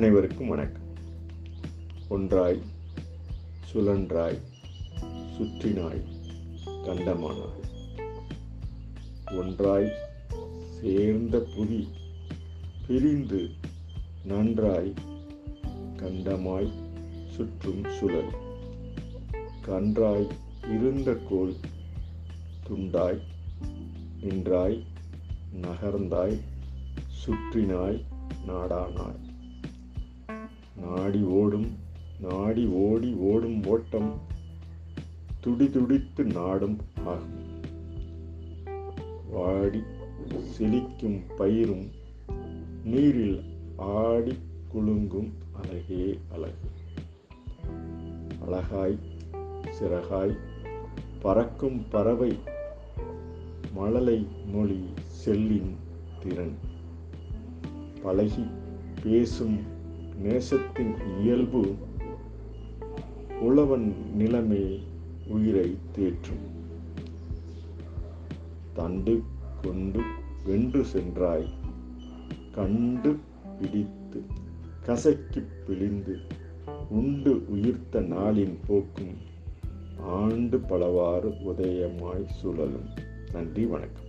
அனைவருக்கும் வணக்கம். ஒன்றாய் சுழன்றாய் சுற்றினாய் கண்டமானாய். ஒன்றாய் சேர்ந்த புதி பிரிந்து நன்றாய் கண்டமாய் சுற்றும் சுழல். கன்றாய் இருந்த கோல் துண்டாய் நின்றாய் நகர்ந்தாய் சுற்றினாய் நாடானாய். நாடி ஓடும் நாடி ஓடி ஓடும் ஓட்டம் துடிதுடித்து நாடும் ஆகும். வாடி செழிக்கும் பயிரும் நீரில் ஆடி குலுங்கும் அழகே அழகு. அழகாய் சிறகாய் பறக்கும் பறவை மழலை மொழி செல்லின் திறன். பழகி பேசும் நேசத்தின் இயல்பு உழவன் நிலைமை உயிரை தேற்றும். தண்டு கொண்டு வென்று சென்றாய் கண்டு பிடித்து கசக்கி பிழிந்து உண்டு உயிர்த்த நாளின் போக்கும் ஆண்டு பலவாறு உதயமாய் சுழலும். நன்றி வணக்கம்.